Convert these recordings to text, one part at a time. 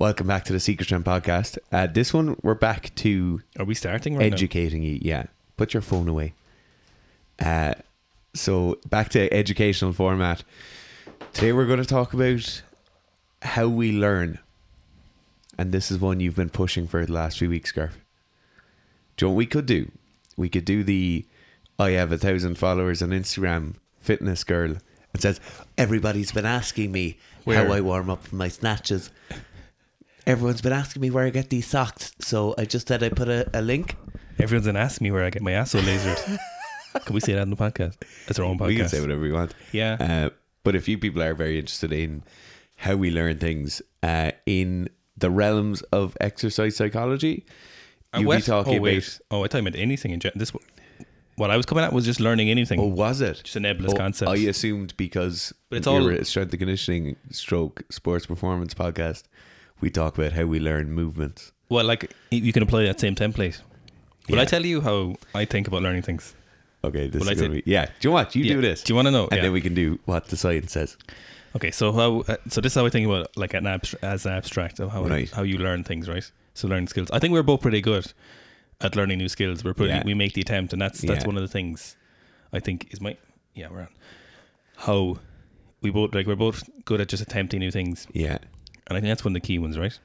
Welcome back to the Seek Strength podcast. Uh, this one, we're back to Are we starting right educating you. Yeah, put your phone away. Uh, so back to educational format. Today we're going to talk about how we learn, and this is one you've been pushing for the last few weeks, Scarf. Do you know what we could do? We could do the I have a thousand followers on Instagram fitness girl and says everybody's been asking me how I warm up for my snatches. Everyone's been asking me where I get these socks, so I just said I put a, a link. now? Everyone's been asking me where I get my asshole lasers. Can we say that in the podcast? It's our own podcast. We can say whatever we want. Yeah. Uh, but a few people are very interested in how we learn things uh, in the realms of exercise psychology. Uh, You'll be talking oh, wait. about. Oh, I thought you meant anything in general. This, what I was coming at was just learning anything. Oh, was it? Just a nebulous Oh, concept. I assumed because But it's we all- were a strength and conditioning stroke sports performance podcast. We talk about how we learn movements. well, like you can apply that same template. Will Yeah. I tell you how I think about learning things? Okay, this Well, is I to be. Yeah, do you know what? You Yeah. do this. Do you want to know? and Yeah. then we can do what the science says. Okay, so how? Uh, so this is how I think about like an abstract as an abstract of how Right. how you learn things, right? So learn skills. I think we're both pretty good at learning new skills. We're pretty. We make the attempt, and that's that's one of the things I think is my yeah we're on how we both like we're both good at just attempting new things, Yeah. And I think that's one of the key ones, right?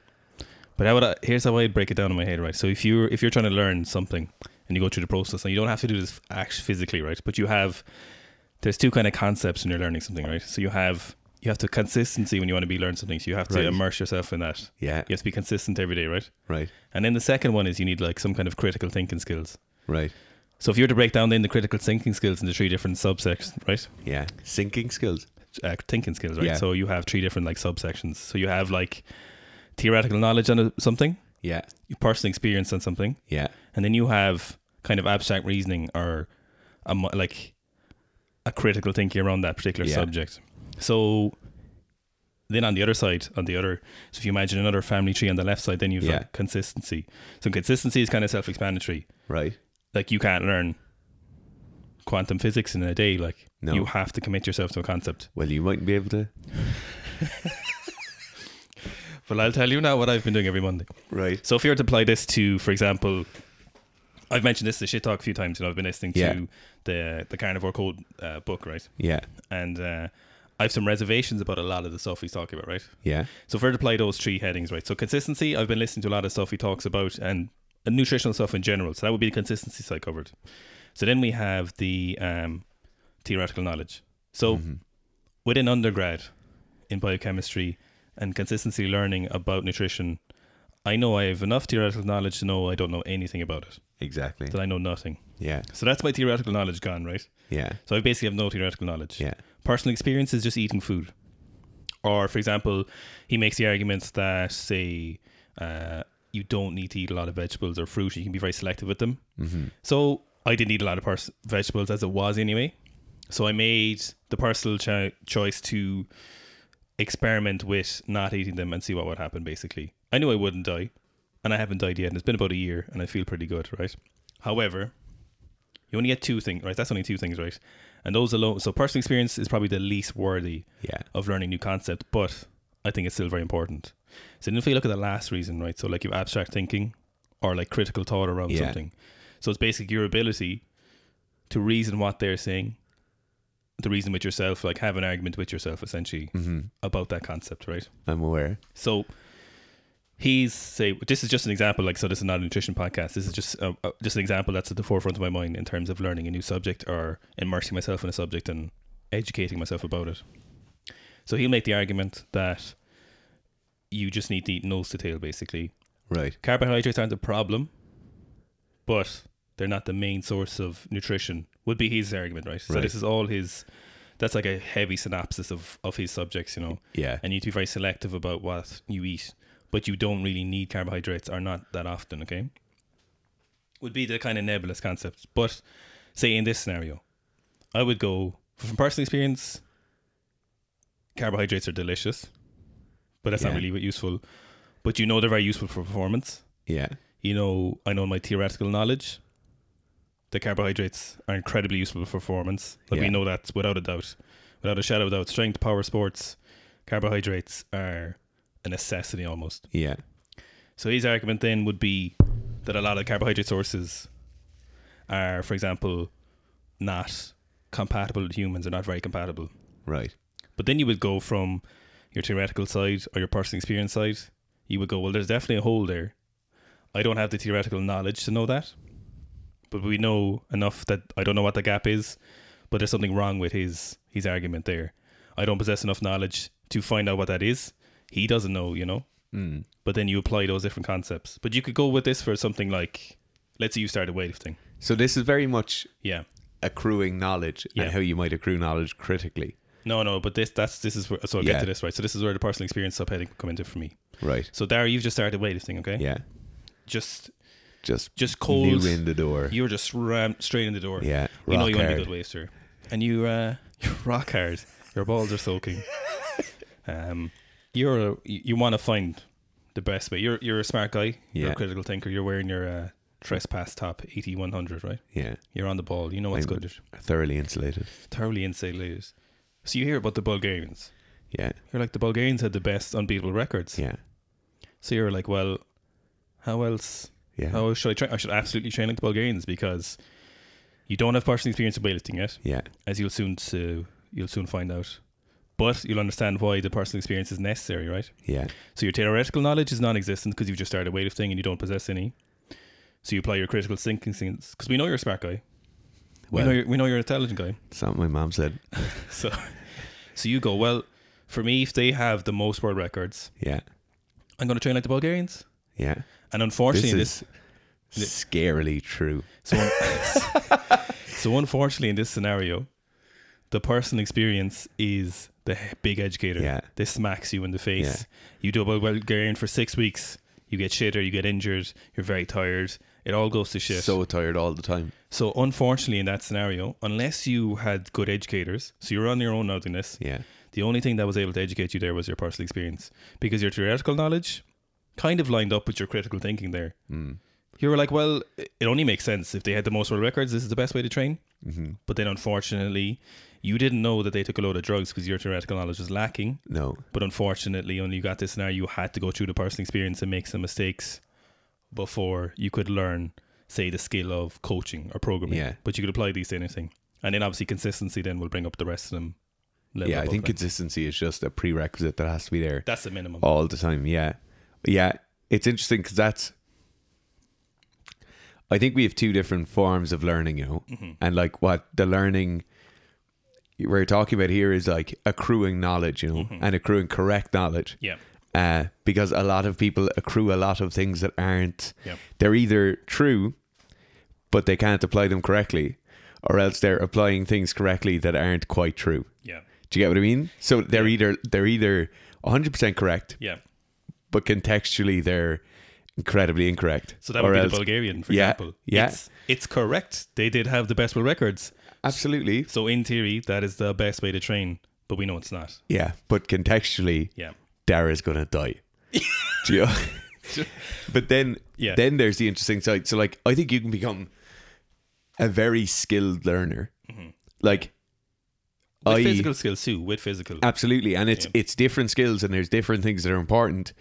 But how would I, here's how I break it down in my head, right? So if you're if you're trying to learn something and you go through the process, and you don't have to do this actually physically, right? But you have there's two kind of concepts when you're learning something, right? So you have you have to consistency when you want to be learn something. So you have to Right. immerse yourself in that. Yeah. You have to be consistent every day, right? Right. And then the second one is you need like some kind of critical thinking skills. Right. So if you were to break down then the critical thinking skills into three different subsections, right? Yeah. Thinking skills. Uh, thinking skills, right? Yeah. So you have three different like subsections. So you have like theoretical knowledge on a, something, Yeah. your personal experience on something, Yeah. and then you have kind of abstract reasoning or a, like a critical thinking around that particular Yeah. subject. So then on the other side, on the other, so if you imagine another family tree on the left side, then you've Yeah. got consistency. So consistency is kind of self-explanatory. Right. Like you can't learn quantum physics in a day. Like No. you have to commit yourself to a concept. Well, you mightn't be able to. Well, I'll tell you now what I've been doing every Monday. Right. So if you were to apply this to, for example, I've mentioned this the shit talk a few times. You know, I've been listening to the the Carnivore Code uh, book, right? Yeah. And uh, I have some reservations about a lot of the stuff he's talking about, right? Yeah. So were to apply those three headings, right? So consistency, I've been listening to a lot of stuff he talks about, and, and nutritional stuff in general. So that would be the consistency side covered. So then we have the um, theoretical knowledge. So Mhm. within undergrad in biochemistry and consistency learning about nutrition, I know I have enough theoretical knowledge to know I don't know anything about it. Exactly. That I know nothing. Yeah. So that's my theoretical knowledge gone, right? Yeah. So I basically have no theoretical knowledge. Yeah. Personal experience is just eating food. Or, for example, he makes the arguments that, say, uh, you don't need to eat a lot of vegetables or fruit. You can be very selective with them. Mm-hmm. So I didn't eat a lot of pers- vegetables as it was anyway. So I made the personal cho- choice to experiment with not eating them and see what would happen. Basically, I knew I wouldn't die, and I haven't died yet. And it's been about a year, and I feel pretty good, right? However, you only get two things, right? That's only two things, right? And those alone. So personal experience is probably the least worthy Yeah. of learning new concept, but I think it's still very important. So then if we look at the last reason, right? So like you abstract thinking or like critical thought around Yeah. something. So it's basically your ability to reason what they're saying, to reason with yourself, like have an argument with yourself essentially Mm-hmm. about that concept, right? I'm aware. So he's say this is just an example. Like so, this is not a nutrition podcast. This is just uh, uh, just an example that's at the forefront of my mind in terms of learning a new subject or immersing myself in a subject and educating myself about it. So he'll make the argument that you just need to eat nose to tail, basically. Right. Carbohydrates aren't a problem, but they're not the main source of nutrition. Would be his argument, right? So Right. this is all his. That's like a heavy synopsis of of his subjects, you know Yeah. and you need to be very selective about what you eat. But you don't really need carbohydrates, or not that often. Okay, would be the kind of nebulous concept. But say in this scenario, I would go from personal experience. Carbohydrates are delicious, but that's not really what useful. But you know they're very useful for performance. Yeah. You know, I know my theoretical knowledge. The carbohydrates are incredibly useful for performance. Like we know that without a doubt, without a shadow of doubt. Strength, power sports, carbohydrates are a necessity almost. Yeah. So his argument then would be that a lot of carbohydrate sources are, for example, not compatible with humans, are not very compatible. Right. But then you would go from your theoretical side or your personal experience side, you would go, well, there's definitely a hole there. I don't have the theoretical knowledge to know that, but we know enough that I don't know what the gap is, but there's something wrong with his his argument there. I don't possess enough knowledge to find out what that is. He doesn't know, you know. Mm. But then you apply those different concepts. But you could go with this for something like, let's say you started weightlifting. So this is very much Yeah. accruing knowledge Yeah. and how you might accrue knowledge critically. No, no, but this that's this is where so I'll Yeah. get to this right. So this is where the personal experience subheading come into for me. Right. So Dara, you've just started weightlifting, okay? Yeah. Just Just just cold. new in the door. You were just rammed straight in the door. yeah. we know you want to be a good waster. And you uh you're rock hard. Your balls are soaking. um you're a, you, you want to find the best way. You're you're a smart guy. You're Yeah. a critical thinker. You're wearing your uh, trespass top 8100, right? Yeah. You're on the ball. You know what's I'm- good. Thoroughly insulated. Thoroughly insulated. So you hear about the Bulgarians. Yeah. You're like the Bulgarians had the best unbeatable records. Yeah. So you're like, well, how else? Yeah. Else should I train? I should absolutely train like the Bulgarians because you don't have personal experience of weightlifting yet, Yeah. as you'll soon to, uh, you'll soon find out. But you'll understand why the personal experience is necessary, right? Yeah. So your theoretical knowledge is non-existent because you've just started weightlifting and you don't possess any. So you apply your critical thinking skills because we know you're a smart guy. we Well- know you're, we know you're an intelligent guy. Something my mom said. So, so you go well. For me, if they have the most world records, Yeah. I'm going to train like the Bulgarians. Yeah. And unfortunately, This this, is scarily true. so, so unfortunately, in this scenario, the personal experience is the big educator. Yeah. This smacks you in the face. Yeah. You do a Bulgarian for six weeks. You get shit or you get injured. You're very tired. It all goes to shit. So tired all the time. So unfortunately, in that scenario, unless you had good educators, so you're on your own now doing this, Yeah. the only thing that was able to educate you there was your personal experience because your theoretical knowledge kind of lined up with your critical thinking there. Mm. You were like, well, it only makes sense if they had the most world records. This is the best way to train. hmm But then, unfortunately, you didn't know that they took a load of drugs because your theoretical knowledge was lacking. No. But unfortunately, when you got this scenario, you had to go through the personal experience and make some mistakes before you could learn, say, the skill of coaching or programming. Yeah. But you could apply these to anything. And then, obviously, consistency then will bring up the rest of them. level Yeah, I think that. consistency is just a prerequisite that has to be there that's the minimum. all the time. Yeah. Yeah. It's interesting because that's. I think we have two different forms of learning, you know, Mm-hmm. and like what the learning we're talking about here is like accruing knowledge, you know, Mm-hmm. and accruing correct knowledge. Yeah. Uh, because a lot of people accrue a lot of things that aren't, Yeah. they're either true, but they can't apply them correctly, or else they're applying things correctly that aren't quite true. Yeah. Do you get what I mean? So they're Yeah. either they're either 100% correct, Yeah. But contextually they're incredibly incorrect. So that Or would be else- the Bulgarian, for Yeah, example. yeah. It's, it's correct. They did have the best world records. Absolutely. So in theory, that is the best way to train, but we know it's not. Yeah, but contextually Yeah. Dara's gonna die. Do you know? but then Yeah. then there's the interesting side. So like I think you can become a very skilled learner. Mm-hmm. Like With I physical skills too, with physical. absolutely and it's Yeah. it's different skills and there's different things that are important.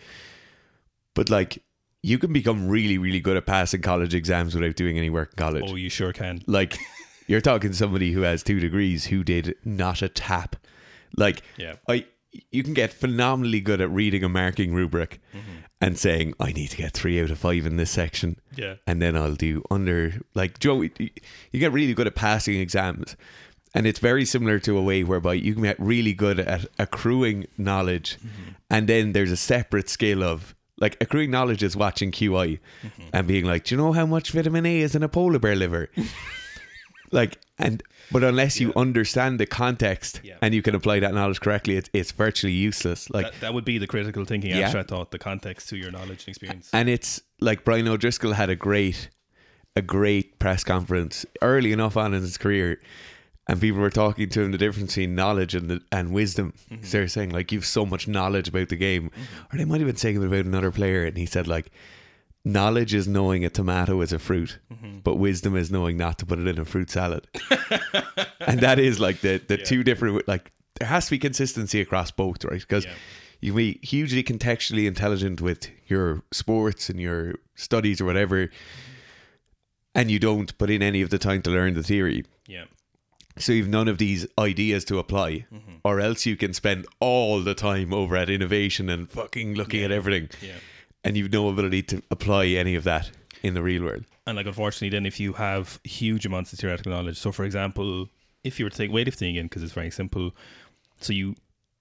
But like you can become really, really good at passing college exams without doing any work in college. oh, you sure can. Like you're talking to somebody who has two degrees who did not a tap. Like Yeah. I you can get phenomenally good at reading a marking rubric mm-hmm. and saying, I need to get three out of five in this section. Yeah. And then I'll do under like Joe you you get really good at passing exams. And it's very similar to a way whereby you can get really good at accruing knowledge mm-hmm. and then there's a separate skill of like accruing knowledge is watching QI mm-hmm. and being like, Do you know how much vitamin A is in a polar bear liver? like and but unless you understand the context Yeah. and you can apply that knowledge correctly it's, it's virtually useless like that, that would be the critical thinking Yeah. abstract thought, the context to your knowledge and experience. and it's like Brian O'Driscoll had a great a great press conference early enough on in his career and people were talking to him the difference between knowledge and the, and wisdom Mm-hmm. 'Cause they were saying like you've so much knowledge about the game or they might have been saying it about another player and he said like knowledge is knowing a tomato is a fruit Mm-hmm. but wisdom is knowing not to put it in a fruit salad and that is like the the Yeah. two different like there has to be consistency across both right because Yeah. you can be hugely contextually intelligent with your sports and your studies or whatever, and you don't put in any of the time to learn the theory. Yeah. So you've none of these ideas to apply, Mm-hmm. or else you can spend all the time over at innovation and fucking looking Yeah. at everything, Yeah. and you've no ability to apply any of that in the real world. And like, unfortunately, then if you have huge amounts of theoretical knowledge, so for example, if you were to take weightlifting again, because it's very simple, so you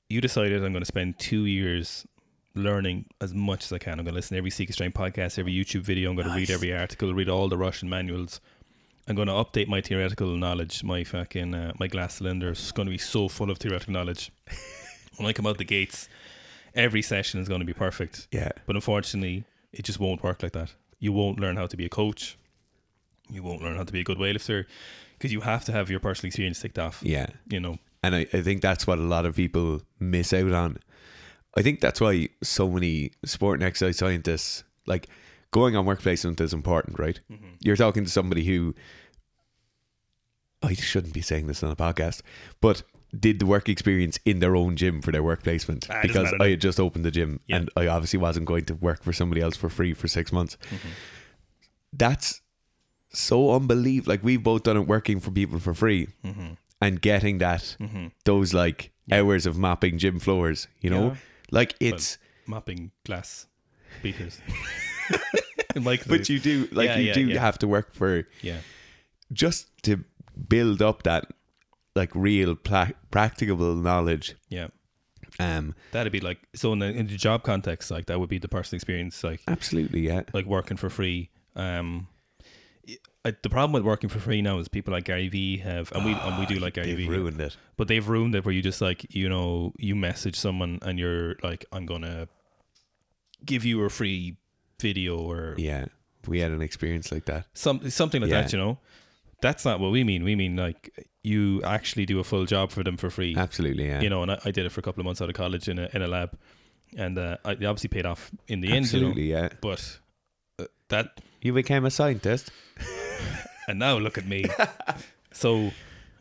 you decided I'm going to spend two years learning as much as I can. I'm going to listen to every Seek Strength podcast, every YouTube video. I'm going to read every article, read all the Russian manuals. I'm going to update my theoretical knowledge. My fucking uh, my glass cylinder is going to be so full of theoretical knowledge. when I come out the gates, every session is going to be perfect. Yeah, But unfortunately, it just won't work like that. You won't learn how to be a coach. You won't learn how to be a good weightlifter because you have to have your personal experience ticked off. yeah. You know, And I, I think that's what a lot of people miss out on. I think that's why so many sport and exercise scientists like going on work placement is important, right? You're talking to somebody who I shouldn't be saying this on a podcast, but did the work experience in their own gym for their work placement Ah, because I had just opened the gym Yeah. and I obviously wasn't going to work for somebody else for free for six months. Mm-hmm. That's so unbelievable. Like we've both done it working for people for free Mm-hmm. and getting that those like hours of mapping gym floors, you know? Yeah. Like it's mapping glass beaters. like, but you do like Yeah, you yeah, do yeah. have to work for yeah, just to build up that like real pla- practicable knowledge. yeah. Um That'd be like so in the, in the job context, like that would be the personal experience, like absolutely, yeah. like working for free. Um, I, the problem with working for free now is people like Gary Vee have, and we and we do like Gary They've Vee, ruined it. but they've ruined it where you just like you know you message someone and you're like I'm gonna give you a free video or Yeah. We had an experience like that. some something like Yeah. that. You know, that's not what we mean. We mean like you actually do a full job for them for free. Absolutely, yeah. You know, and I, I did it for a couple of months out of college in a in a lab, and uh, I, obviously paid off in the end. You know, Absolutely, yeah. but uh, that You became a scientist. and now look at me. so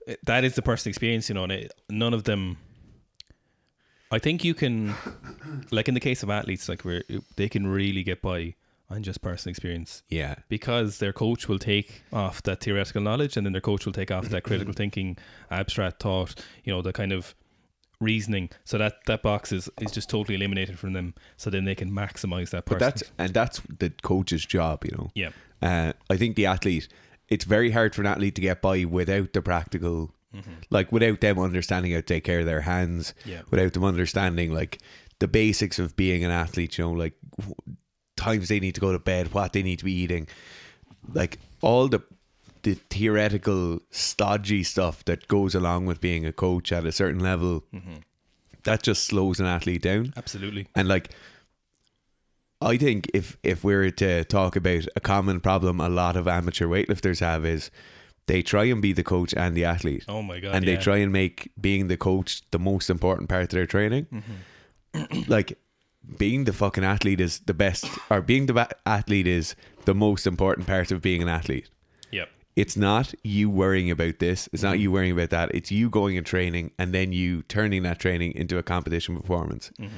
uh, that is the personal experience, you know, and it, none of them. I think you can, like in the case of athletes, like where they can really get by on just personal experience Yeah. because their coach will take off that theoretical knowledge, and then their coach will take off that critical thinking, abstract thought, you know, the kind of reasoning. So that that box is is just totally eliminated from them. So then they can maximize that. But Person. that's and that's the coach's job, you know. yeah, Uh, I think the athlete, it's very hard for an athlete to get by without the practical, Mm-hmm. like without them understanding how to take care of their hands, Yeah. without them understanding like the basics of being an athlete, you know, like times they need to go to bed, what they need to be eating, like all the the theoretical stodgy stuff that goes along with being a coach at a certain level. Mm-hmm. That just slows an athlete down. absolutely. And like, I think if if we were to talk about a common problem a lot of amateur weightlifters have is they try and be the coach and the athlete, Oh my god! and yeah. they try and make being the coach the most important part of their training. Mm-hmm. like, being the fucking athlete is the best, or being the ba- athlete is the most important part of being an athlete. Yep. It's not you worrying about this. It's not mm-hmm. you worrying about that. It's you going and training and then you turning that training into a competition performance. Mm-hmm.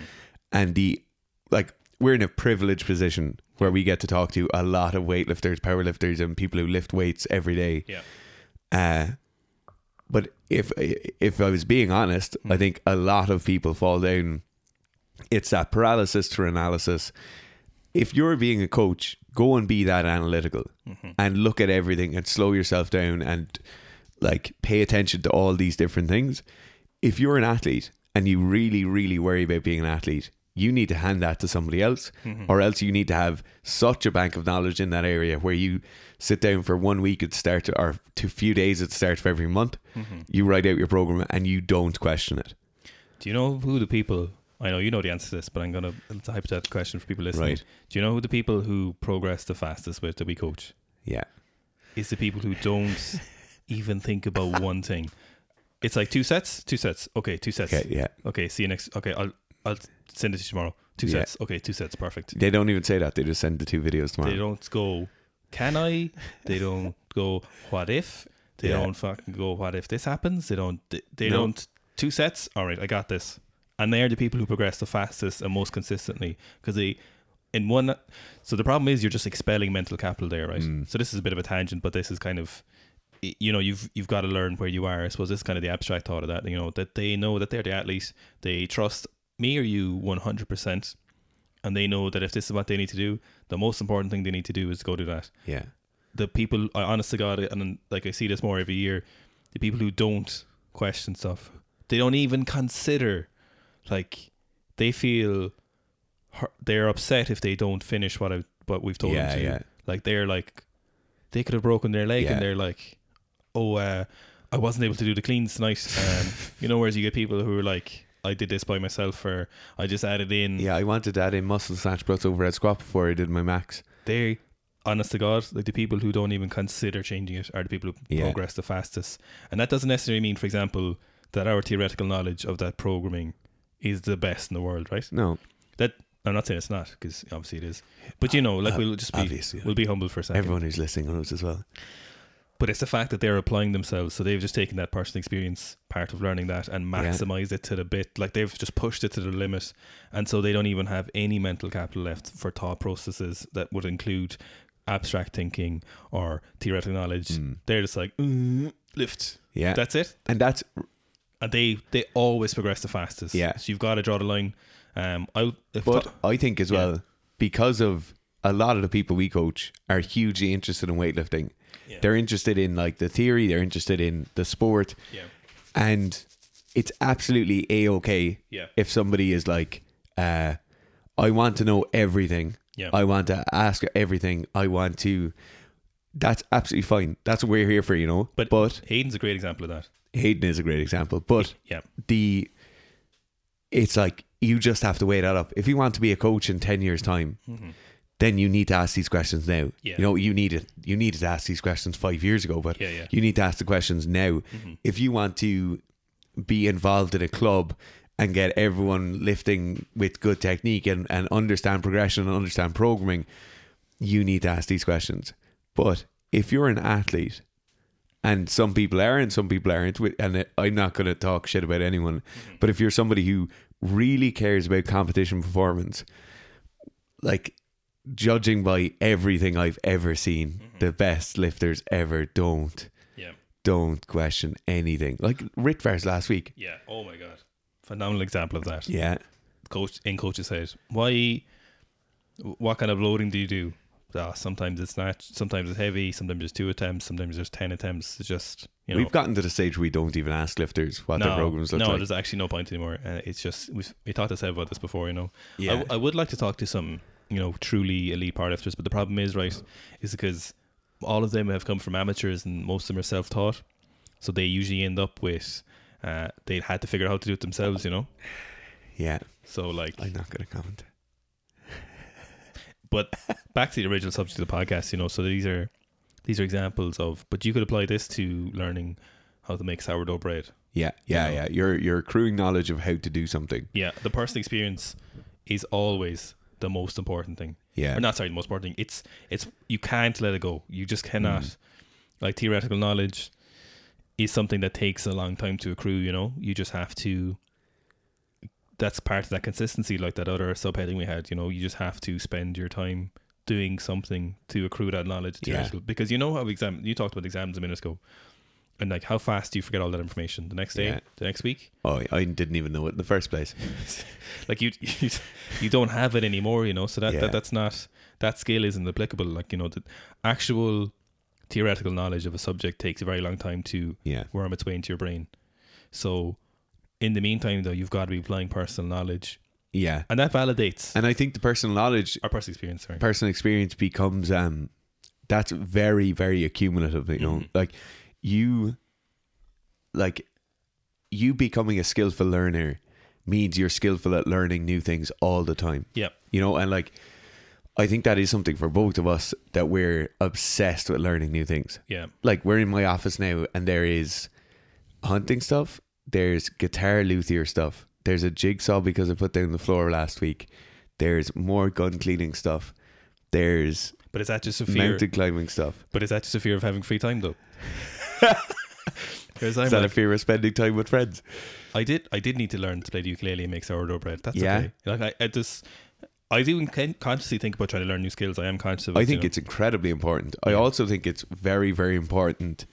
And the like we're in a privileged position where we get to talk to a lot of weightlifters, powerlifters, and people who lift weights every day. Yeah. Uh, but if if I was being honest, I think a lot of people fall down. It's that paralysis to analysis. If you're being a coach, go and be that analytical and look at everything and slow yourself down and like pay attention to all these different things. If you're an athlete and you really, really worry about being an athlete, you need to hand that to somebody else, mm-hmm. or else you need to have such a bank of knowledge in that area where you sit down for one week at start or two few days at the start of every month. Mm-hmm. You write out your program and you don't question it. Do you know who the people? I know you know the answer to this, but I'm gonna. It's a hypothetical question for people listening. Right. Do you know who the people who progress the fastest with that we coach? Yeah. it's the people who don't even think about one thing. It's like two sets, two sets. Okay, two sets. Okay. Yeah. Okay, see you next. Okay, I'll I'll send it to you tomorrow. Two Yeah. sets. Okay, two sets. Perfect. They don't even say that. They just send the two videos tomorrow. They don't go. Can I? They don't go. What if? They Yeah. don't fucking go. What if this happens? They don't. They, they No. don't. Two sets. All right, I got this. and they are the people who progress the fastest and most consistently because they in one so the problem is you're just expelling mental capital there right Mm. so this is a bit of a tangent but this is kind of y- you know you've you've got to learn where you are i suppose this is kind of the abstract thought of that you know that they know that they're the athlete they trust me or you 100% and they know that if this is what they need to do the most important thing they need to do is go do that Yeah. the people I honest to God and like I see this more every year, the people who don't question stuff, they don't even consider like they feel they're upset if they don't finish what I what we've told Yeah, them to. yeah. Like they're like they could have broken their leg Yeah. and they're like, oh, uh, I wasn't able to do the cleans tonight. Um, you know, whereas you get people who are like, I did this by myself, or I just added in. Yeah, I wanted to add in muscle snatch plus overhead squat before I did my max. they honest to god like the people who don't even consider changing it are the people who Yeah. progress the fastest and that doesn't necessarily mean for example that our theoretical knowledge of that programming is the best in the world right No. that i'm not saying it's not because obviously it is but you know like Uh, we'll just be obviously, yeah. we'll be humble for a second Everyone who's listening knows as well. But it's the fact that they're applying themselves so they've just taken that personal experience part of learning that and Yeah. maximized it to the bit like they've just pushed it to the limit and so they don't even have any mental capital left for thought processes that would include abstract thinking or theoretical knowledge Mm. they're just like "Mm, lift Yeah. that's it and that's and they they always progress the fastest Yeah. so you've got to draw the line um if But th- I think as Yeah. well, because of a lot of the people we coach are hugely interested in weightlifting. Yeah. They're interested in like the theory, they're interested in the sport, yeah and it's absolutely a okay yeah if somebody is like, uh, I want to know everything. yeah I want to ask everything. I want to. That's absolutely fine. That's what we're here for, you know. But- but hayden's a great example of that Hayden is a great example. But yeah the it's like you just have to weigh that up. If you want to be a coach in ten years' time, hmm then you need to ask these questions now. Yeah. You know, you need it. You needed to ask these questions five years ago, but yeah yeah you need to ask the questions now. Mhm. If you want to be involved in a club and get everyone lifting with good technique and, and understand progression and understand programming, you need to ask these questions. But if you're an athlete, and some people are and some people aren't, and I'm not going to talk shit about anyone, but if you're somebody who really cares about competition performance, like judging by everything I've ever seen, the best lifters ever don't yeah don't question anything. Like Ritvars last week. yeah oh my god phenomenal example of that Yeah. coach in coach's head. Why? What kind of loading do you do? Ah, sometimes it's not. Sometimes it's heavy. Sometimes there's two attempts. Sometimes there's ten attempts. It's just you know. We've gotten to the stage where we don't even ask lifters what their programs look like. no, there's actually no point anymore. Uh, it's just we we talked to Seb about this before. You know, I, Yeah. w- I would like to talk to some you know truly elite powerlifters, but the problem is right is because all of them have come from amateurs and most of them are self taught, so they usually end up with uh, they had to figure out how to do it themselves. You know, yeah. so like I'm not going to comment. but back to the original subject of the podcast, you know, so these are these are examples of but you could apply this to learning how to make sourdough bread. Yeah. Yeah. know. Yeah. You're, you're accruing knowledge of how to do something. Yeah, the personal experience is always the most important thing. Yeah. Or not sorry, the most important thing. It's it's you can't let it go. You just cannot Mm. like theoretical knowledge is something that takes a long time to accrue, you know. You just have to that's part of that consistency, like that other subheading we had, you know, you just have to spend your time doing something to accrue that knowledge Yeah. Because you know how exam you talked about exams a minute ago. And like how fast do you forget all that information? The next day, Yeah. the next week? Oh, I didn't even know it in the first place. like you, you you don't have it anymore you know so that, Yeah. that that's not that skill isn't applicable like you know the actual theoretical knowledge of a subject takes a very long time to Yeah. worm its way into your brain so in the meantime though you've got to be applying personal knowledge Yeah. and that validates And I think the personal knowledge, our personal experience sorry personal experience becomes, um, that's very, very accumulative, you know, Mhm. like you, like you becoming a skillful learner means you're skillful at learning new things all the time. yeah you know and like i think that is something for both of us that we're obsessed with learning new things. Yeah. Like we're in my office now and there is hunting stuff there's guitar luthier stuff there's a jigsaw because i put down the floor last week there's more gun cleaning stuff there's but is that just a fear? mountain climbing stuff. But is that just a fear of having free time though Whereas I'm Is that like, a fear of spending time with friends? I did I did need to learn to play the ukulele and make sourdough bread. That's Yeah. okay. Like I, I just I do con- consciously think about trying to learn new skills. I am conscious of it. I you think know. it's incredibly important. I also think it's very, very important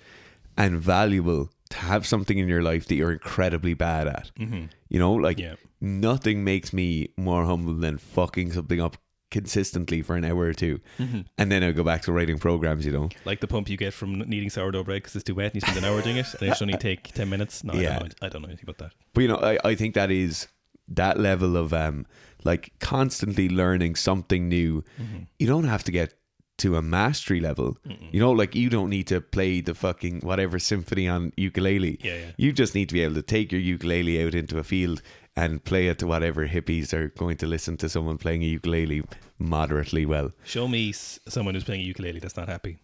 and valuable to have something in your life that you're incredibly bad at. Mhm. You know, like Yeah. nothing makes me more humble than fucking something up consistently for an hour or 2 Mhm. and then I go back to writing programs. You know, like the pump you get from kneading sourdough bread because it's too wet and you spend an hour doing it and it should only take 10 minutes. No, I, Yeah. don't know, I don't know anything about that. but you know, I, I think that is that level of um like constantly learning something new. Mm-hmm. You don't have to get to a mastery level. You know, like you don't need to play the fucking whatever symphony on ukulele. Yeah, yeah. You just need to be able to take your ukulele out into a field and play it to whatever hippies are going to listen to someone playing a ukulele moderately well. Show me someone who's playing a ukulele that's not happy.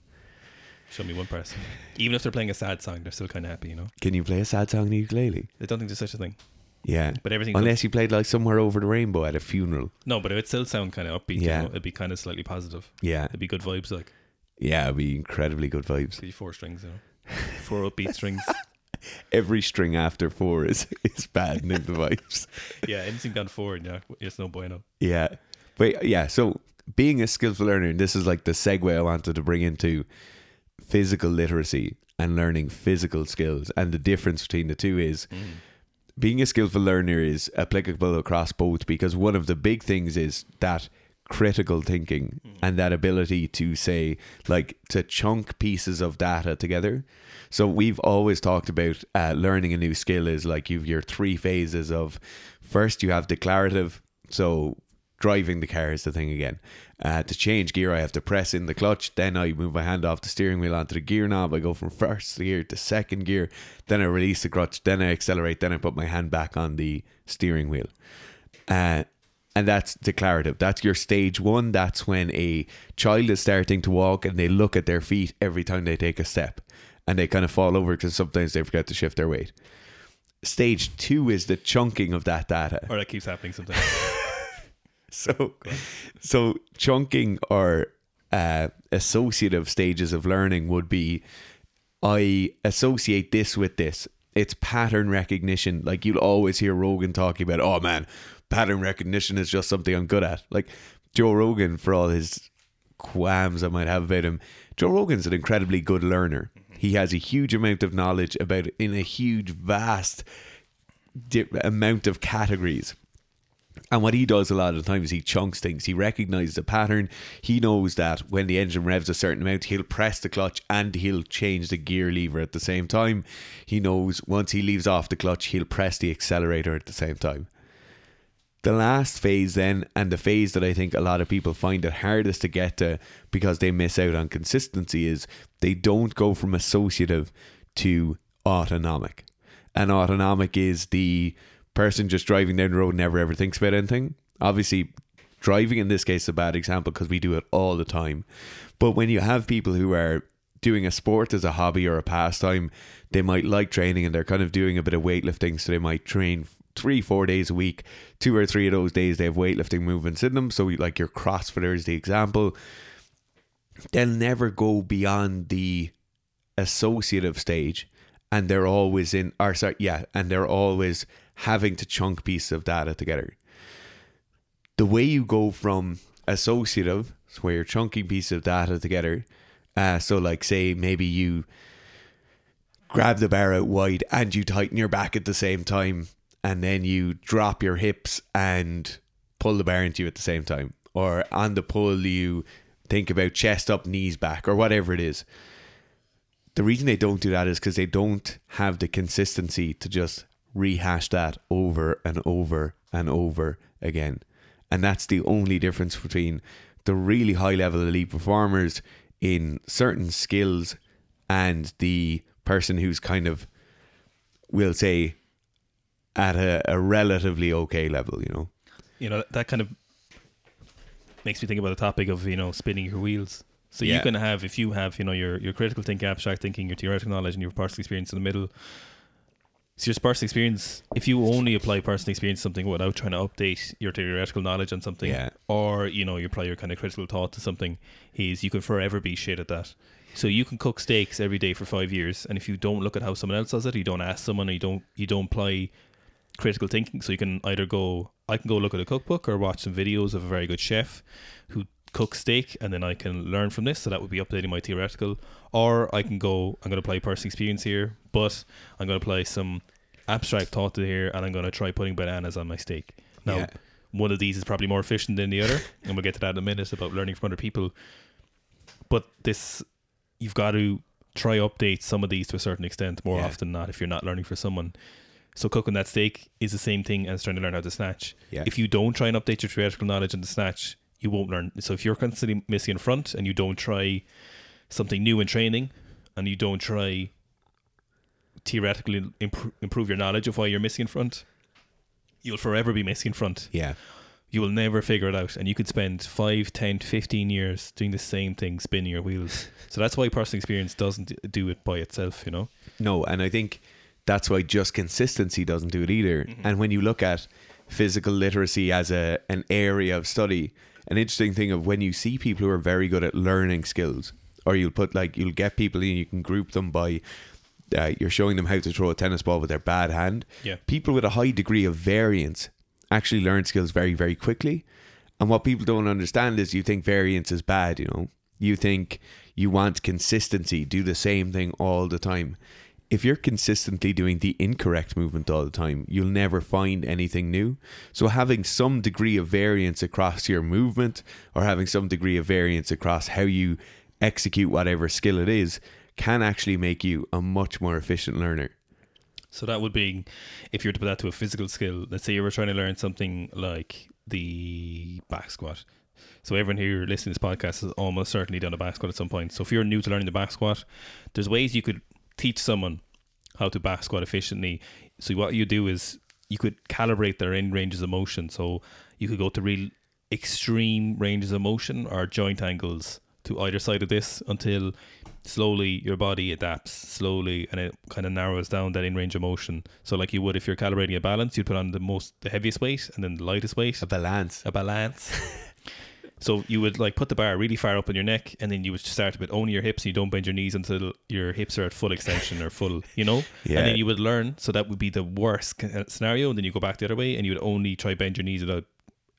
Show me one person. Even if they're playing a sad song, they're still kind of happy, you know? Can you play a sad song on a ukulele? I don't think there's such a thing. Yeah. But everything. Unless you played like somewhere over the rainbow at a funeral. no, but it would still sound kind of upbeat. Yeah. You know? It'd be kind of slightly positive. Yeah. It'd be good vibes, like. Yeah, it'd be incredibly good vibes. Give you four strings, you know? Four upbeat strings. Every string after four is, is bad in the vibes. Yeah, anything down four, yeah, it's no bueno. Yeah. But yeah, so being a skillful learner, and this is like the segue I wanted to bring into physical literacy and learning physical skills. And the difference between the two is mm. being a skillful learner is applicable across both because one of the big things is that critical thinking and that ability to say like to chunk pieces of data together. So we've always talked about uh, learning a new skill is like you've your three phases of first you have declarative so driving the car is the thing again. Uh, to change gear i have to press in the clutch then i move my hand off the steering wheel onto the gear knob i go from first gear to second gear then i release the clutch then i accelerate then i put my hand back on the steering wheel. Uh, and that's declarative. That's your stage one. That's when a child is starting to walk and they look at their feet every time they take a step and they kind of fall over because sometimes they forget to shift their weight. Stage two is the chunking of that data. Or that keeps happening sometimes. So, so chunking or uh, associative stages of learning would be I associate this with this. It's pattern recognition. Like you'll always hear Rogan talking about, oh man, pattern recognition is just something I'm good at. Like Joe Rogan, for all his qualms I might have about him, Joe Rogan's an incredibly good learner. Mm-hmm. He has a huge amount of knowledge about in a huge, vast di- amount of categories. And what he does a lot of the times, he chunks things. He recognizes a pattern. He knows that when the engine revs a certain amount, he'll press the clutch and he'll change the gear lever at the same time. He knows once he leaves off the clutch, he'll press the accelerator at the same time. The last phase, then, and the phase that I think a lot of people find it hardest to get to because they miss out on consistency, is they don't go from associative to autonomic. And autonomic is the person just driving down the road never ever thinks about anything. Obviously, driving in this case is a bad example because we do it all the time. But when you have people who are doing a sport as a hobby or a pastime, they might like training and they're kind of doing a bit of weightlifting. So they might train three, four days a week. Two or three of those days they have weightlifting movements in them. So like your CrossFitter is the example. They'll never go beyond the associative stage and they're always in or sorry, yeah, and they're always having to chunk pieces of data together. The way you go from associative, so where you're chunking pieces of data together, uh, so like say maybe you grab the bar out wide and you tighten your back at the same time, and then you drop your hips and pull the bar into you at the same time, or on the pull you think about chest up, knees back, or whatever it is the reason they don't do that is because they don't have the consistency to just rehash that over and over and over again. And that's the only difference between the really high level elite performers in certain skills and the person who's kind of, we'll say, at a, a relatively okay level, you know? you know, that kind of makes me think about the topic of, you know, spinning your wheels. So Yeah. you can have, if you have, you know, your, your critical thinking, abstract thinking, your theoretical knowledge, and your personal experience in the middle. So your personal experience, if you only apply personal experience to something without trying to update your theoretical knowledge on something, Yeah. or, you know, you apply your kind of critical thought to something, is you can forever be shit at that. So you can cook steaks every day for five years, and if you don't look at how someone else does it, you don't ask someone, or you don't you don't apply critical thinking. So you can either go, I can go look at a cookbook or watch some videos of a very good chef who cooks steak, and then I can learn from this. So that would be updating my theoretical. Or I can go, I'm going to apply personal experience here, but I'm going to apply some abstract thought to here, and I'm going to try putting bananas on my steak. Now, Yeah. one of these is probably more efficient than the other, and we'll get to that in a minute about learning from other people. But this, you've got to try update some of these to a certain extent more Yeah. often than not if you're not learning for someone. So cooking that steak is the same thing as trying to learn how to snatch. Yeah. If you don't try and update your theoretical knowledge in the snatch, you won't learn. So if you're constantly missing in front and you don't try something new in training, and you don't try theoretically imp- improve your knowledge of why you're missing in front, you'll forever be missing in front Yeah. you will never figure it out and you could spend 5 10 15 years doing the same thing spinning your wheels so that's why personal experience doesn't do it by itself you know No, and I think that's why just consistency doesn't do it either. Mm-hmm. And when you look at physical literacy as a an area of study, an interesting thing of when you see people who are very good at learning skills, or you'll put like you'll get people and you can group them by uh, you're showing them how to throw a tennis ball with their bad hand. Yeah. People with a high degree of variance actually learn skills very very quickly. And what people don't understand is you think variance is bad, you know. You think you want consistency, do the same thing all the time. If you're consistently doing the incorrect movement all the time, you'll never find anything new. So having some degree of variance across your movement or having some degree of variance across how you execute whatever skill it is can actually make you a much more efficient learner. so that would be if you were to put that to a physical skill let's say you were trying to learn something like the back squat so everyone here listening to this podcast has almost certainly done a back squat at some point so if you're new to learning the back squat there's ways you could teach someone how to back squat efficiently. So what you do is you could calibrate their end ranges of motion so you could go to real extreme ranges of motion or joint angles to either side of this until slowly your body adapts slowly and it kind of narrows down that in range of motion so like you would if you're calibrating a balance you'd put on the most the heaviest weight and then the lightest weight. A balance. a balance so you would like put the bar really far up on your neck and then you would start with only your hips and you don't bend your knees until your hips are at full extension or full you know Yeah. and then you would learn so that would be the worst uh, scenario and then you go back the other way and you would only try bend your knees without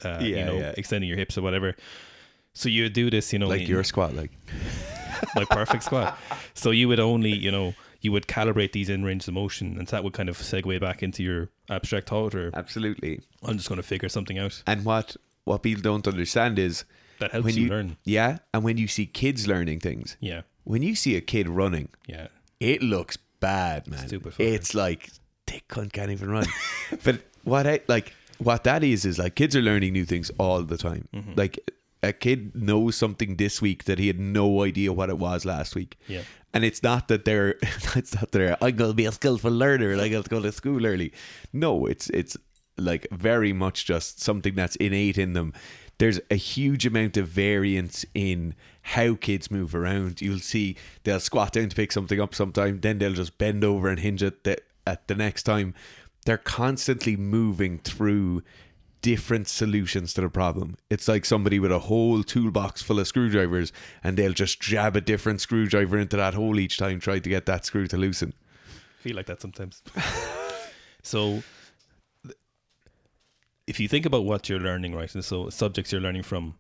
uh, you know yeah. extending your hips or whatever so you would do this you know Like in- your squat, like my perfect squat. So you would only, you know, you would calibrate these in range of motion, and that would kind of segue back into your abstract thought, or absolutely. I'm just going to figure something out And what what people don't understand is that helps when you, you learn. Yeah, and when you see kids learning things, Yeah, when you see a kid running, yeah, it looks bad, man. Stupid. It's like they cunt can't even run. but what I like, what that is, is like kids are learning new things all the time. Mm-hmm. Like a kid knows something this week that he had no idea what it was last week. Yeah. And it's not that they're, it's not that they're, I'm gonna be a skillful learner. Like I'll go to school early. No, it's it's like very much just something that's innate in them. There's a huge amount of variance in how kids move around. You'll see they'll squat down to pick something up sometime, then they'll just bend over and hinge it the, at the next time. They're constantly moving through different solutions to the problem. It's like somebody with a whole toolbox full of screwdrivers and they'll just jab a different screwdriver into that hole each time trying to get that screw to loosen. I feel like that sometimes. so, if you think about what you're learning, right, and so subjects you're learning from,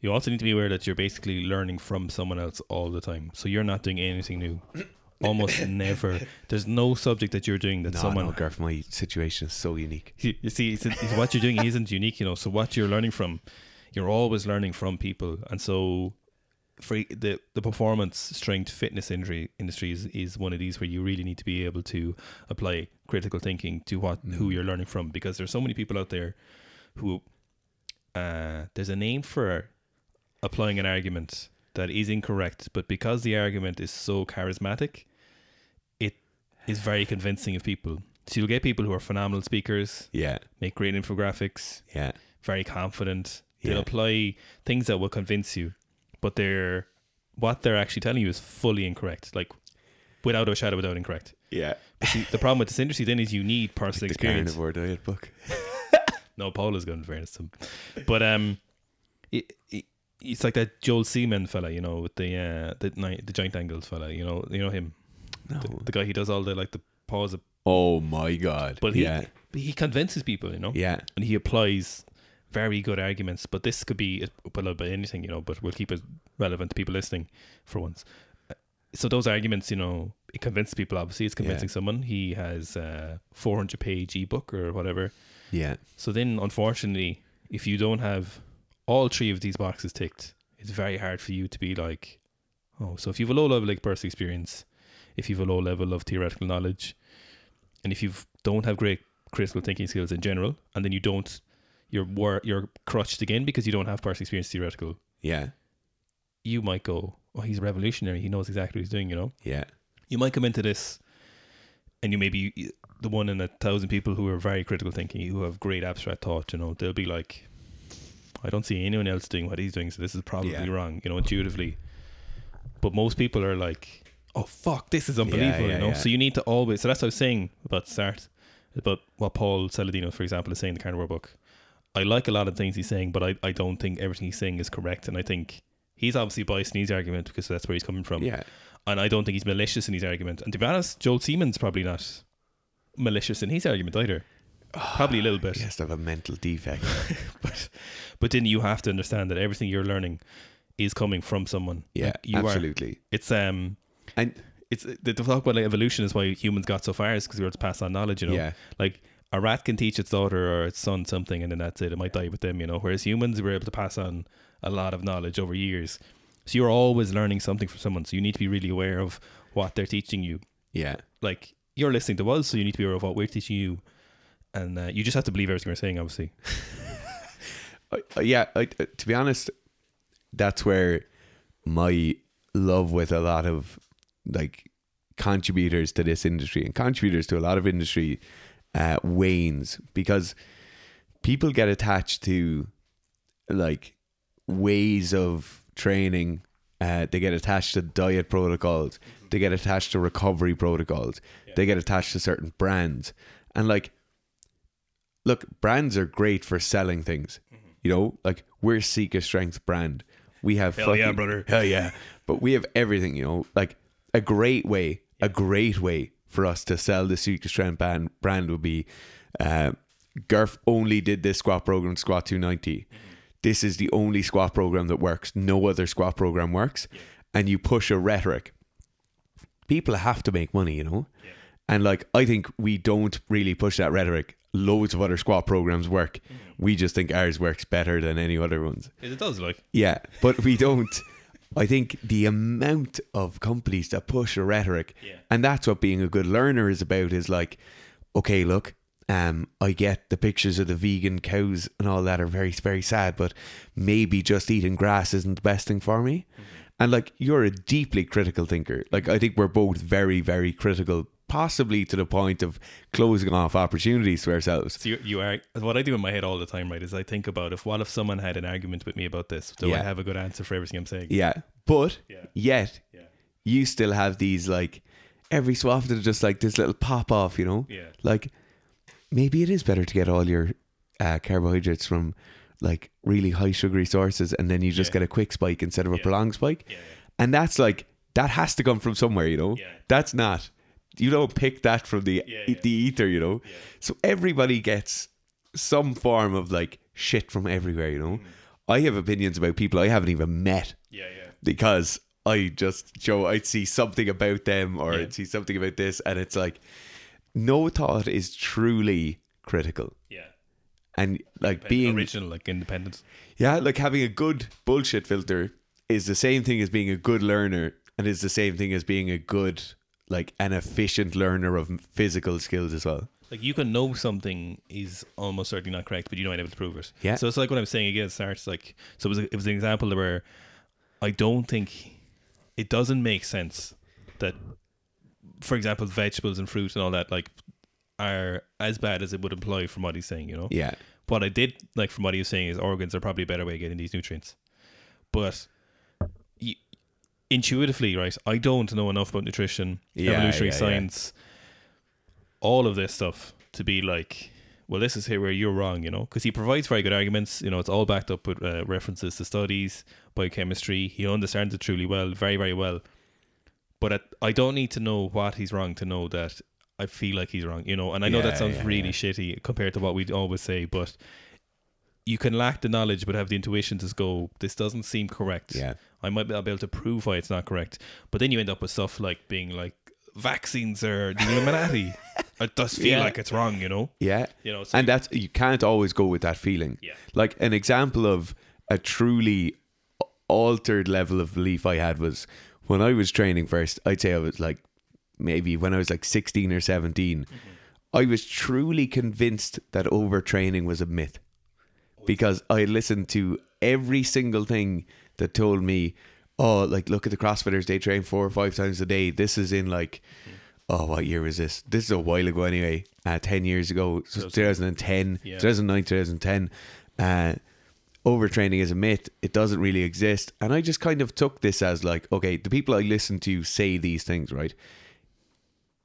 you also need to be aware that you're basically learning from someone else all the time. So you're not doing anything new. Almost never. There's no subject that you're doing that No, someone no, Garth, my situation is so unique. you, you see, it's, it's what you're doing isn't unique, you know. So what you're learning from, you're always learning from people, and so for the the performance strength fitness injury industry is, is one of these where you really need to be able to apply critical thinking to what who you're learning from because there's so many people out there who uh, there's a name for applying an argument that is incorrect, but because the argument is so charismatic, it is very convincing of people. So you'll get people who are phenomenal speakers, Yeah, make great infographics, yeah, very confident. They'll Yeah. apply things that will convince you, but they're what they're actually telling you is fully incorrect. Like without a shadow, without incorrect. yeah. But see, the problem with this industry then is you need personal The experience. carnivore diet book. No, Paul is going to fairness to him. But um, it, it, it's like that Joel Seedman fella, you know, with the uh, the the giant angles fella, you know, you know him, No. the, the guy he does all the like the pause, Oh my god. but he yeah. he convinces people, you know, Yeah. and he applies very good arguments. But this could be well about anything, you know, but we'll keep it relevant to people listening for once. Uh, So those arguments, you know, it convinces people. Obviously, it's convincing someone. He has a 400 page ebook or whatever. Yeah. So then, unfortunately, if you don't have all three of these boxes ticked, it's very hard for you to be like, oh, so if you have a low level like personal experience, if you have a low level of theoretical knowledge, and if you don't have great critical thinking skills in general, and then you don't, you're wor- you're crutched again because you don't have personal experience theoretical, Yeah. you might go, oh, he's a revolutionary. He knows exactly what he's doing, you know? Yeah. You might come into this and you may be the one in a thousand people who are very critical thinking, who have great abstract thought, you know, they'll be like, I don't see anyone else doing what he's doing, so this is probably Yeah. wrong, you know, intuitively. But most people are like, oh, fuck, this is unbelievable, yeah, you know? yeah. So you need to always, so that's what I was saying about start, about what Paul Saladino, for example, is saying in the Carnivore book. I like a lot of things he's saying, but I, I don't think everything he's saying is correct. And I think he's obviously biased in his argument because that's where he's coming from Yeah. and I don't think he's malicious in his argument. And to be honest, Joel Seedman's probably not malicious in his argument either. Probably a little bit, He has to have a mental defect. but but then you have to understand that everything you're learning is coming from someone. Yeah. Like, you are. absolutely. It's um, And it's the talk about like evolution is why humans got so far is because we were to pass on knowledge. You know, yeah. like a rat can teach its daughter or its son something, and then that's it. It might die with them. You know, whereas humans we were able to pass on a lot of knowledge over years. So you're always learning something from someone. So you need to be really aware of what they're teaching you. Yeah. like you're listening to us, so you need to be aware of what we're teaching you, and uh, you just have to believe everything we're saying. Obviously, I- yeah, I, uh, to be honest, that's where my love with a lot of like contributors to this industry and contributors to a lot of industry uh, wanes because people get attached to like ways of training. Uh, they get attached to diet protocols. They get attached to recovery protocols. They get attached to certain brands. And like, look, brands are great for selling things. You know, like we're Seek Strength brand. We have Hell yeah, brother. Hell yeah. But we have everything, you know, like a great way, a great way for us to sell the Seek Strength brand, brand would be uh, Gurf only did this squat program, Squat 290. This is the only squat program that works. No other squat program works. And you push a rhetoric. People have to make money, you know? And like, I think we don't really push that rhetoric. Loads of other squat programs work. We just think ours works better than any other ones. it does. Like, Yeah, but we don't. I think the amount of companies that push a rhetoric, Yeah. and that's what being a good learner is about. Is like, okay, look, um, I get the pictures of the vegan cows and all that are very, very sad, but maybe just eating grass isn't the best thing for me. And like, you're a deeply critical thinker. Like, I think we're both very, very critical, possibly to the point of closing off opportunities to ourselves. so you, you are. What I do in my head all the time, right, is I think about if what if someone had an argument with me about this? Do I have a good answer for everything I'm saying? Yeah, but Yeah. yet Yeah. you still have these like every so often just like this little pop off, you know? Yeah. Like maybe it is better to get all your uh, carbohydrates from like really high sugary sources and then you just Yeah. get a quick spike instead of a Yeah. prolonged spike. Yeah. And that's like that has to come from somewhere, you know? Yeah. That's not you don't pick that from the Yeah, yeah. the ether, you know? Yeah. So everybody gets some form of like shit from everywhere, you know? Mm. I have opinions about people I haven't even met Yeah. Yeah. because I just Joe, I'd see something about them or. I'd see something about this, and it's like no thought is truly critical. Yeah. And like Being being original, like independent. yeah, like having a good bullshit filter is the same thing as being a good learner and is the same thing as being a good like an efficient learner of physical skills as well. Like you can know something is almost certainly not correct, but you're not able to prove it. Yeah. So it's like what I'm saying again. Starts like so. It was, a, it was an example where I don't think it doesn't make sense that, for example, vegetables and fruit and all that like are as bad as it would imply from what he's saying. You know. Yeah. What I did like from what he was saying is organs are probably a better way of getting these nutrients, but. Intuitively, right? I don't know enough about nutrition, Yeah, evolutionary yeah, yeah. science, all of this stuff to be like well, this is here where you're wrong, you know, because he provides very good arguments. You know, it's all backed up with uh, references to studies, biochemistry. He understands it truly well, very, very well. But at, I don't need to know what he's wrong to know that I feel like he's wrong, you know. And I know Yeah, that sounds yeah, really yeah. shitty compared to what we always say, but you can lack the knowledge but have the intuition to go, this doesn't seem correct. Yeah. I might not be able to prove why it's not correct. But then you end up with stuff like being like, vaccines are the Illuminati. it does feel Yeah. like it's wrong, you know? Yeah. You know, so and that's you can't always go with that feeling. Yeah. Like an example of a truly altered level of belief I had was when I was training first, I'd say I was like maybe when I was like 16 or 17, mm-hmm. I was truly convinced that overtraining was a myth. Because I listened to every single thing that told me, oh, like look at the CrossFitters, they train four or five times a day. This is in like oh, what year was this? This is a while ago anyway. Uh, 10 years ago, so 2010, Yeah. 2009, 2010. Uh, overtraining is a myth. It doesn't really exist. And I just kind of took this as like, okay, the people I listen to say these things, right?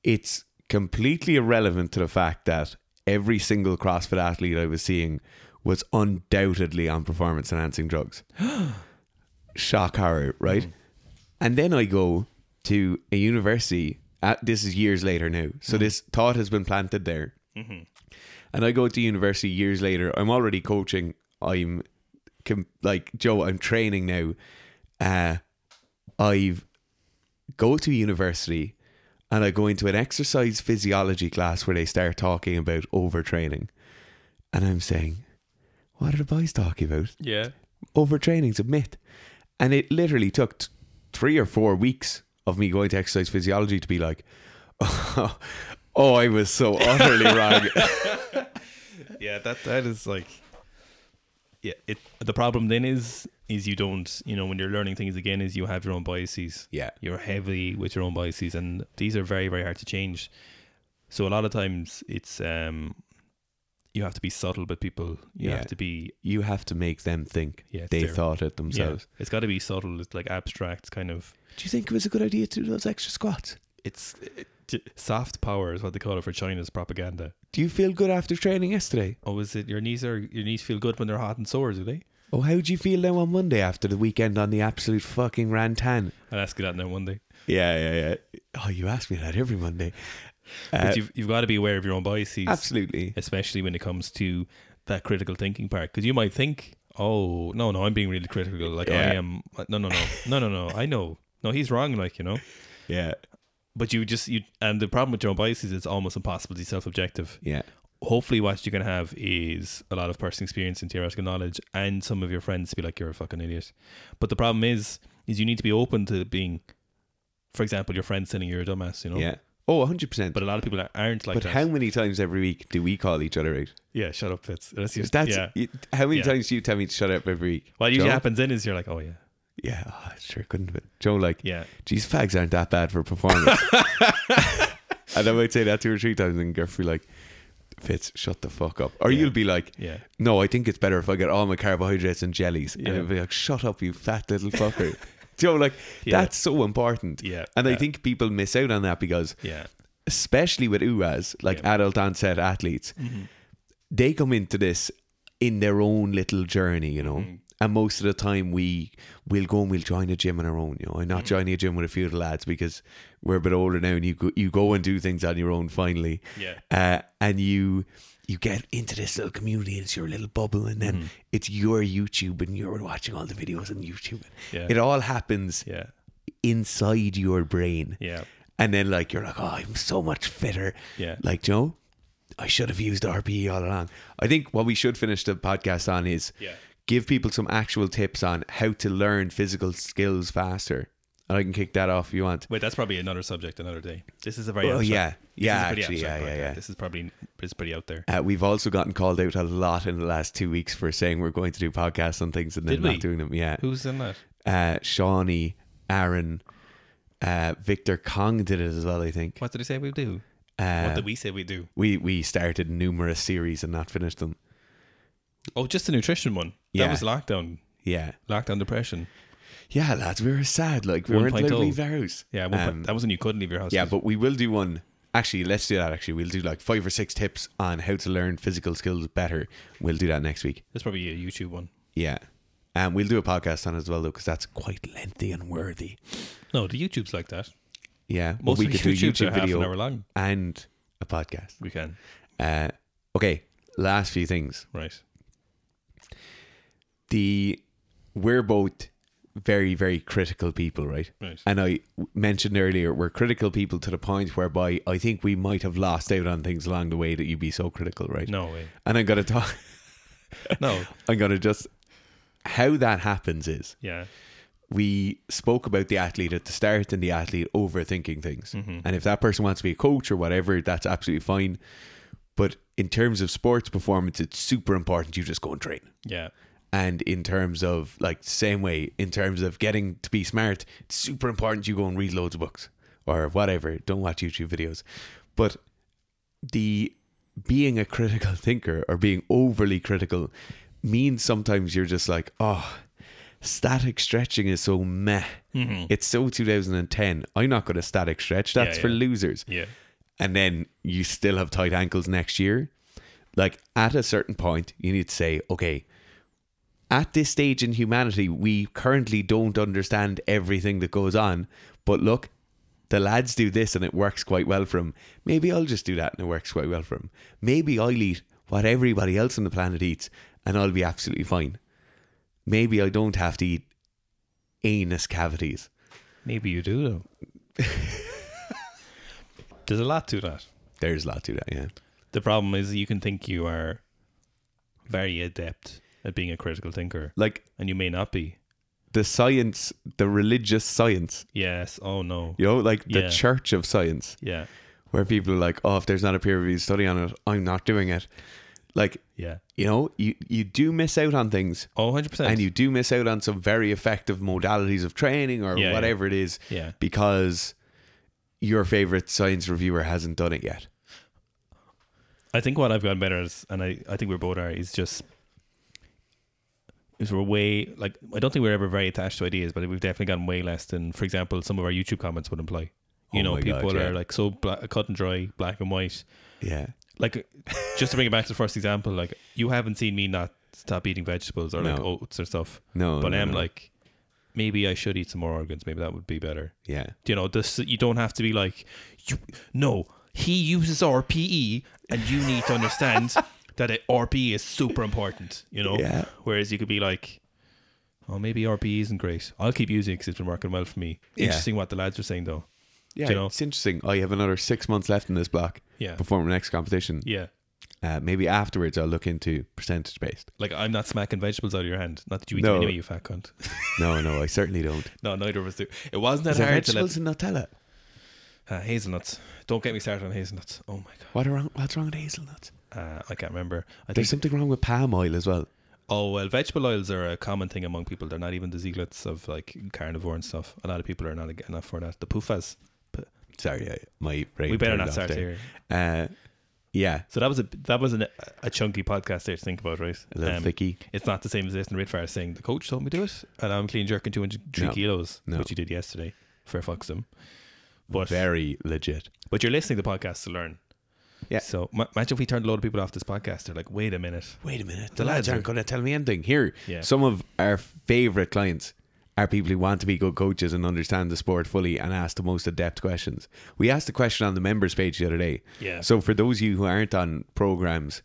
It's completely irrelevant to the fact that every single CrossFit athlete I was seeing was undoubtedly on performance enhancing drugs. Shock horror, right? Mm. And then I go to a university. At, this is years later now. So mm. this thought has been planted there. Mm-hmm. And I go to university years later. I'm already coaching. I'm com- like Joe. I'm training now. Uh, I've go to university and I go into an exercise physiology class where they start talking about overtraining, and I'm saying, "What are the boys talking about? Yeah. overtraining's a myth. And it literally took t- three or four weeks of me going to exercise physiology to be like, oh, oh I was so utterly wrong. Yeah, that that is like yeah, it the problem then is is you don't, you know, when you're learning things again is you have your own biases. Yeah. You're heavy with your own biases and these are very very hard to change. So a lot of times it's um you have to be subtle with people. You Yeah. have to be You have to make them think Yeah, they their- thought it yeah, themselves. it's got to be subtle. It's like abstract kind of Do you think it was a good idea to do those extra squats? it's it, soft power is what they call it for China's propaganda. Do you feel good after training yesterday? Oh, is it your knees are your knees feel good when they're hot and sore, do they? Oh, how do you feel now on Monday after the weekend on the absolute fucking rantan? I'll ask you that now Monday. Yeah, yeah, yeah. Oh, you ask me that every Monday. Uh, But you've, you've got to be aware of your own biases, absolutely. especially when it comes to that critical thinking part. Because you might think, oh, no, no, I'm being really critical. Like, Yeah. I am. No, no, no. No, no, no. I know. No, he's wrong, like, you know. Yeah, But you just, you, and the problem with your own biases, is it's almost impossible to be self objective. yeah, Hopefully, what you can have is a lot of personal experience and theoretical knowledge, and some of your friends to be like, you're a fucking idiot. But the problem is, is you need to be open to being, for example, your friends saying you're a dumbass, you know. yeah. Oh, 100%. But a lot of people aren't like but that. how many times every week do we call each other out? Yeah, shut up, Fitz. That's just, That's yeah. you- how many Yeah. times do you tell me to shut up every week? What usually Joe? happens then is you're like, oh yeah, Yeah, oh, sure couldn't have been. Joe, like, yeah, geez, fags aren't that bad for performance. and I might say that two or three times, and Gerf be like, Fitz, shut the fuck up. Or Yeah. you'll be like, yeah, no, I think it's better if I get all my carbohydrates and jellies. And Yeah. I'll be like, shut up, you fat little fucker. Joe, like, Yeah. that's so important. yeah. And I think people miss out on that because, yeah, especially with UAS, like Yeah. adult onset athletes, Mhm. they come into this in their own little journey, you know. Mhm. And most of the time, we will go and we'll join a gym on our own. You know, I'm not Mhm. joining a gym with a few of the lads because we're a bit older now, and you go, you go and do things on your own finally, yeah, uh, and you you get into this little community. And it's your little bubble, and then Mhm. it's your YouTube, and you're watching all the videos on YouTube. yeah, It all happens yeah, inside your brain, yeah, and then like you're like, oh, I'm so much fitter. yeah, Like Joe, I should have used RPE all along. I think what we should finish the podcast on is yeah. give people some actual tips on how to learn physical skills faster. And I can kick that off if you want. Wait, that's probably another subject another day. This is a very Oh, abstract- yeah. this Yeah, is a pretty actually, yeah, yeah, yeah. This is probably it's pretty out there. Uh, we've also gotten called out a lot in the last two weeks for saying we're going to do podcasts on things and then Did not we? doing them. Yeah. Who's in that? Uh, Shawnee, Aaron, uh, Victor Kong did it as well, I think. What did he say we do? Uh, what did we say we do? we, we started numerous series and not finished them. Oh, just the nutrition one. Yeah. That was lockdown. Yeah. Lockdown depression. Yeah, lads, we were sad. Like, we weren't allowed to 1.0. leave the house. Yeah, one point- Um, that was when you couldn't leave your house. Yeah, but we will do one Actually, let's do that. Actually, we'll do like five or six tips on how to learn physical skills better. We'll do that next week. That's probably a YouTube one. Yeah. And we'll do a podcast on it as well, though, because that's quite lengthy and worthy. No, the YouTube's like that. Yeah. but Most we of could the do a YouTubes are YouTube half an video hour long. and a podcast. We can. Uh, okay. Last few things. Right. The we're both very very critical people, right? Right. And I mentioned earlier we're critical people to the point whereby I think we might have lost out on things along the way that you'd be so critical, right? No way. And I'm gonna talk. No. I'm gonna just how that happens is Yeah. we spoke about the athlete at the start and the athlete overthinking things. Mm-hmm. And if that person wants to be a coach or whatever, that's absolutely fine. But in terms of sports performance, it's super important you just go and train. Yeah. And in terms of like same way, in terms of getting to be smart, it's super important you go and read loads of books or whatever. Don't watch YouTube videos. But the being a critical thinker or being overly critical means sometimes you're just like, oh, static stretching is so meh. Mm-hmm. It's so 2010. I'm not going to static stretch. That's Yeah, for yeah. losers. Yeah. And then you still have tight ankles next year. Like at a certain point, you need to say, okay, at this stage in humanity, we currently don't understand everything that goes on. But look, the lads do this and it works quite well for them. Maybe I'll just do that and it works quite well for them. Maybe I'll eat what everybody else on the planet eats and I'll be absolutely fine. Maybe I don't have to eat anus cavities. Maybe you do though. There's a lot to that. There's a lot to that, yeah. The problem is you can think you are very adept at being a critical thinker, Like and you may not be. the science, the religious science, Yes. Oh no. you know, like the Yeah. church of science, Yeah. where people are like, oh, if there's not a peer reviewed study on it, I'm not doing it. Like, Yeah. you know, you, you do miss out on things Oh, 100 percent. and you do miss out on some very effective modalities of training or Yeah, yeah. whatever it is Yeah. because your favorite science reviewer hasn't done it yet. I think what I've gotten better at, and I, I think we're both are, is just is we're way like I don't think we're ever very attached to ideas, but we've definitely gotten way less than, for example, some of our YouTube comments would imply. You Oh know, my God, people yeah. are like so bla- cut and dry, black and white. Yeah. Like, just to bring it back to the first example, like you haven't seen me not stop eating vegetables or like oats or stuff, No. but no, I'm no. like, maybe I should eat some more organs. Maybe that would be better. yeah. You know, this you don't have to be like, you no, he uses RPE, and you need to understand that it, RPE is super important. You know, Yeah. whereas you could be like, oh, maybe RP isn't great. I'll keep using it because it's been working well for me. Yeah. Interesting what the lads are saying though. Yeah. you know? It's interesting. I have another six months left in this block Yeah, before my next competition. yeah. Uh, maybe afterwards I'll look into percentage based. Like I'm not smacking vegetables out of your hand. Not that you eat No. them anyway, you fat cunt. No, no, I certainly don't. no, neither of us do. It wasn't that Is hard to let vegetables in Nutella? uh, hazelnuts. Don't get me started on hazelnuts. Oh my god, What are wrong, what's wrong with hazelnuts? Uh, I can't remember. I There's think. something wrong with palm oil as well. Oh well, vegetable oils are a common thing among people. They're not even the zealots of like carnivore and stuff. A lot of people are not enough for that. The PUFAs. Sorry, I, my brain. we better not start there. here. Uh, yeah, So that was a that was an, a chunky podcast there to think about, right? a little Um, thicky. It's not the same as this in Ritfire saying the coach told me to do it, and I'm clean jerking 203 No. kilos, No. which he did yesterday. Fair fucks him. But Very legit. but you're listening to the podcast to learn. Yeah. So ma- imagine if we turned a lot of people off this podcast. They're like, wait a minute. Wait a minute. The lads lads are- aren't going to tell me anything. Here, Yeah. some of our favorite clients are people who want to be good coaches and understand the sport fully and ask the most adept questions. We asked a question on the members page the other day. Yeah. So for those of you who aren't on programs,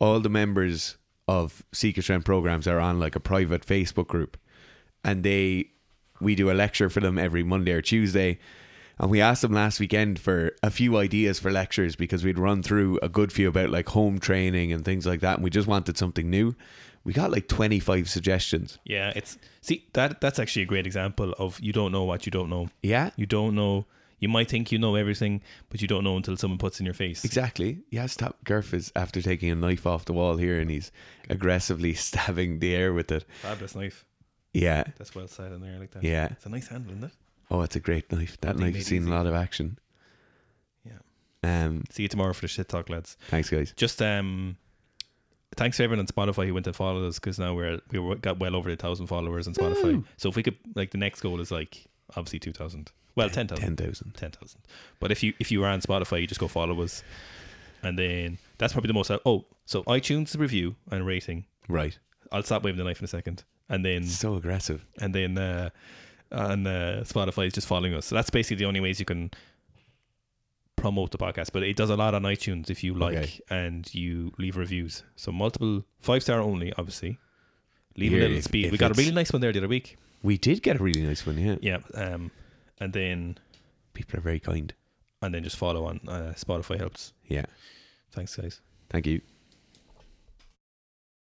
all the members of Seek Strength programs are on like a private Facebook group, and they we do a lecture for them every Monday or Tuesday. And we asked them last weekend for a few ideas for lectures because we'd run through a good few about like home training and things like that. And we just wanted something new. We got like 25 suggestions. Yeah, it's see that that's actually a great example of you don't know what you don't know. Yeah, You don't know. You might think you know everything, but you don't know until someone puts in your face. exactly. Yeah, stop. Gurf is after taking a knife off the wall here and he's aggressively stabbing the air with it. Fabulous knife. Yeah, That's well said in there like that. yeah. It's a nice handle, isn't it? Oh, it's a great knife. That knife has seen easy. a lot of action. Yeah. Um, See you tomorrow for the shit talk, lads. thanks, guys. Just um, thanks to everyone on Spotify who went and followed us because now we're we got well over a thousand followers on Spotify. Woo. So if we could like the next goal is like obviously two thousand. Well, ten thousand. 10,000. 10,000. But if you if you are on Spotify, you just go follow us, and then that's probably the most. Oh, so iTunes review and rating. Right. I'll stop waving the knife in a second, and then So aggressive. and then uh, on uh, Spotify is just following us. So that's basically the only ways you can promote the podcast. But it does a lot on iTunes if you like Okay. and you leave reviews. So multiple five star only, obviously. Leave a little speed. if we got a really nice one there the other week. We did get a really nice one, yeah. Yeah. Um, and then People are very kind. and then just follow on uh, Spotify helps. Yeah. Thanks, guys. Thank you.